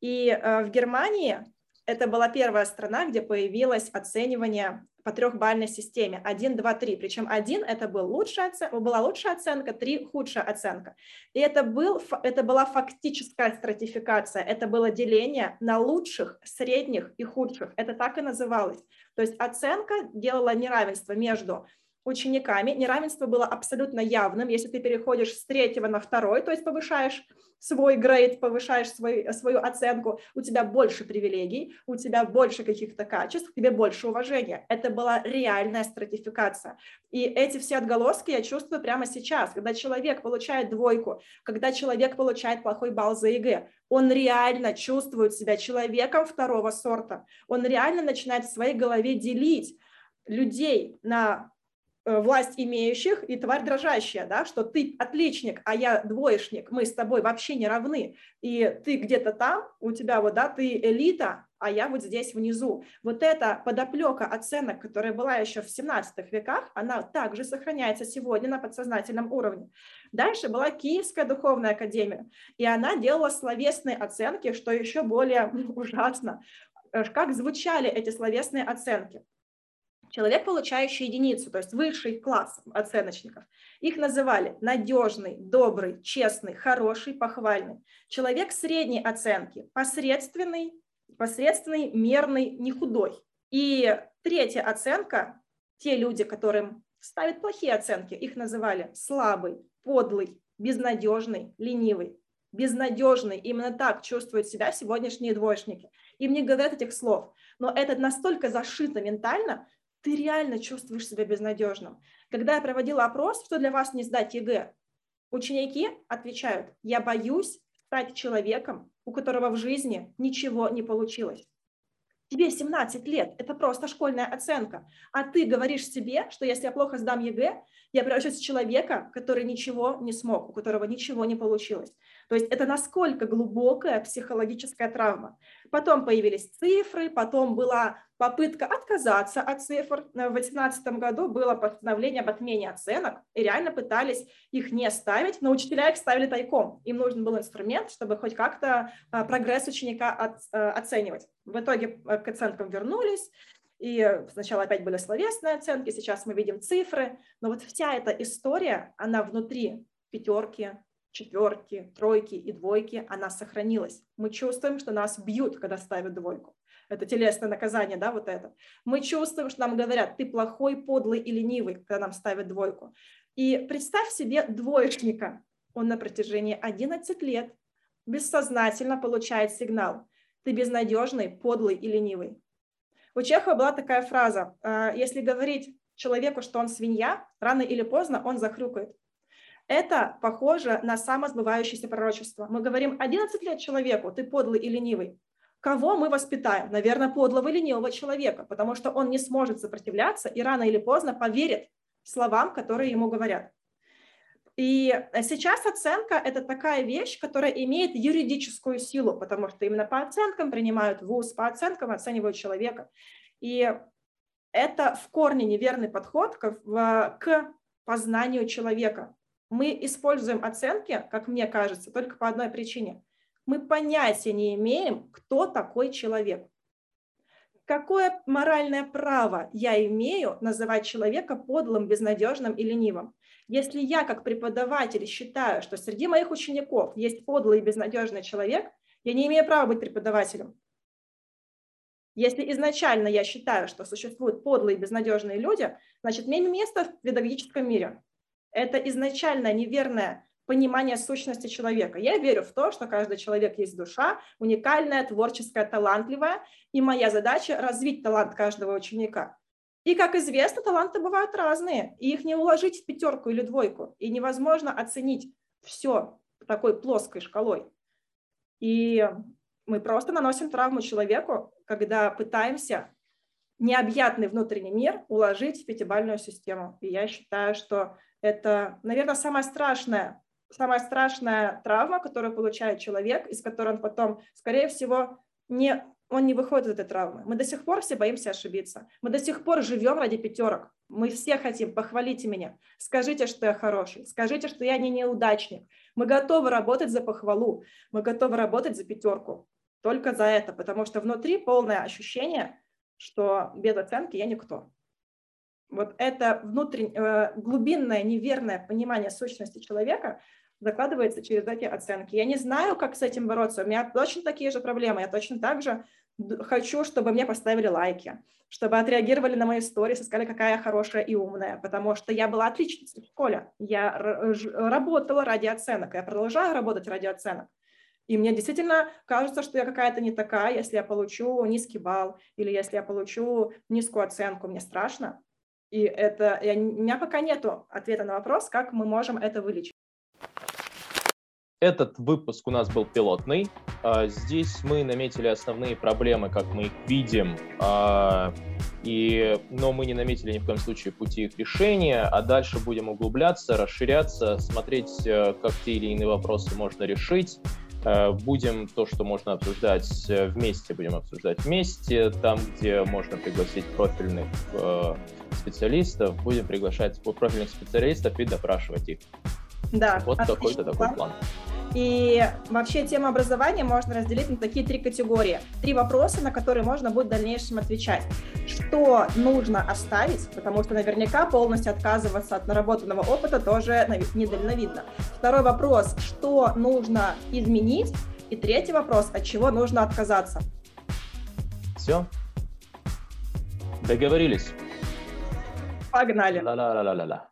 И э, в Германии это была первая страна, где появилось оценивание по трехбальной системе 1, 2, 3. Причем 1 это был лучшая оценка, была лучшая оценка, 3 худшая оценка. И это, был, это была фактическая стратификация, это было деление на лучших, средних и худших. Это так и называлось. То есть оценка делала неравенство между учениками. Неравенство было абсолютно явным. Если ты переходишь с третьего на второй, то есть повышаешь свой грейд, повышаешь свой, свою оценку, у тебя больше привилегий, у тебя больше каких-то качеств, тебе больше уважения. Это была реальная стратификация. И эти все отголоски я чувствую прямо сейчас, когда человек получает двойку, когда человек получает плохой балл за ЕГЭ, он реально чувствует себя человеком второго сорта. Он реально начинает в своей голове делить людей на власть имеющих и тварь дрожащая, да, что ты отличник, а я двоечник, мы с тобой вообще не равны, и ты где-то там, у тебя вот, да, ты элита, а я вот здесь внизу. Вот эта подоплека оценок, которая была еще в 17 веках, она также сохраняется сегодня на подсознательном уровне. Дальше была Киевская духовная академия, и она делала словесные оценки, что еще более ужасно. Э, как звучали эти словесные оценки? Человек, получающий единицу, то есть высший класс оценочников, их называли надежный, добрый, честный, хороший, похвальный. Человек средней оценки, посредственный, посредственный, мерный, не худой. И третья оценка, те люди, которым ставят плохие оценки, их называли слабый, подлый, безнадежный, ленивый. Безнадежный, именно так чувствуют себя сегодняшние двоечники. Им не говорят этих слов, но это настолько зашито ментально, ты реально чувствуешь себя безнадежным. Когда я проводила опрос, что для вас не сдать ЕГЭ, ученики отвечают, я боюсь стать человеком, у которого в жизни ничего не получилось. Тебе 17 лет, это просто школьная оценка. А ты говоришь себе, что если я плохо сдам ЕГЭ, я превращусь в человека, который ничего не смог, у которого ничего не получилось. То есть это насколько глубокая психологическая травма. Потом появились цифры, потом была попытка отказаться от цифр. В 2018 году было постановление об отмене оценок, и реально пытались их не ставить, но учителя их ставили тайком. Им нужен был инструмент, чтобы хоть как-то а, прогресс ученика от, э, оценивать. В итоге э, к оценкам вернулись, и сначала опять были словесные оценки, сейчас мы видим цифры, но вот вся эта история, она внутри пятерки, четверки, тройки и двойки, она сохранилась. Мы чувствуем, что нас бьют, когда ставят двойку. Это телесное наказание, да, вот это. Мы чувствуем, что нам говорят, ты плохой, подлый и ленивый, когда нам ставят двойку. И представь себе двоечника. Он на протяжении 11 лет бессознательно получает сигнал. Ты безнадежный, подлый и ленивый. У Чехова была такая фраза, «А, если говорить человеку, что он свинья, рано или поздно он захрюкает. Это похоже на самосбывающееся пророчество. Мы говорим 11 лет человеку, ты подлый и ленивый. Кого мы воспитаем? Наверное, подлого и ленивого человека, потому что он не сможет сопротивляться и рано или поздно поверит словам, которые ему говорят. И сейчас оценка – это такая вещь, которая имеет юридическую силу, потому что именно по оценкам принимают вуз, по оценкам оценивают человека. И это в корне неверный подход к, к познанию человека. Мы используем оценки, как мне кажется, только по одной причине. Мы понятия не имеем, кто такой человек. Какое моральное право я имею называть человека подлым, безнадежным и ленивым? Если я как преподаватель считаю, что среди моих учеников есть подлый и безнадежный человек, я не имею права быть преподавателем. Если изначально я считаю, что существуют подлые и безнадежные люди, значит, мне место в педагогическом мире. Это изначально неверное понимание сущности человека. Я верю в то, что каждый человек есть душа, уникальная, творческая, талантливая, и моя задача развить талант каждого ученика. И, как известно, таланты бывают разные, и их не уложить в пятерку или двойку, и невозможно оценить все такой плоской шкалой. И мы просто наносим травму человеку, когда пытаемся необъятный внутренний мир уложить в пятибальную систему. И я считаю, что это, наверное, самая страшная, самая страшная травма, которую получает человек, из которой он потом, скорее всего, не он не выходит из этой травмы. Мы до сих пор все боимся ошибиться. Мы до сих пор живем ради пятерок. Мы все хотим, похвалите меня, скажите, что я хороший, скажите, что я не неудачник. Мы готовы работать за похвалу, мы готовы работать за пятерку. Только за это, потому что внутри полное ощущение, что без оценки я никто. Вот это внутреннее, э, глубинное, неверное понимание сущности человека закладывается через эти оценки. Я не знаю, как с этим бороться. У меня точно такие же проблемы. Я точно так же хочу, чтобы мне поставили лайки, чтобы отреагировали на мои истории, сказали, какая я хорошая и умная, потому что я была отличницей в школе. Я работала ради оценок, я продолжаю работать ради оценок. И мне действительно кажется, что я какая-то не такая, если я получу низкий балл или если я получу низкую оценку. Мне страшно. И это, я, у меня пока нет ответа на вопрос, как мы можем это вылечить. Этот выпуск у нас был пилотный. А, здесь мы наметили основные проблемы, как мы их видим, а, и, но мы не наметили ни в коем случае пути их решения, а дальше будем углубляться, расширяться, смотреть, э, как те или иные вопросы можно решить. Э, будем то, что можно обсуждать э, вместе, будем обсуждать вместе. Там, где можно пригласить профильных специалистов, будем приглашать профильных специалистов и допрашивать их. Да. Вот такой-то такой план. И вообще тему образования можно разделить на такие три категории. Три вопроса, на которые можно будет в дальнейшем отвечать. что нужно оставить, потому что наверняка полностью отказываться от наработанного опыта тоже недальновидно. Второй вопрос, что нужно изменить? И третий вопрос, от чего нужно отказаться? Все. Договорились. Погнали. Ла-ла-ла-ла-ла.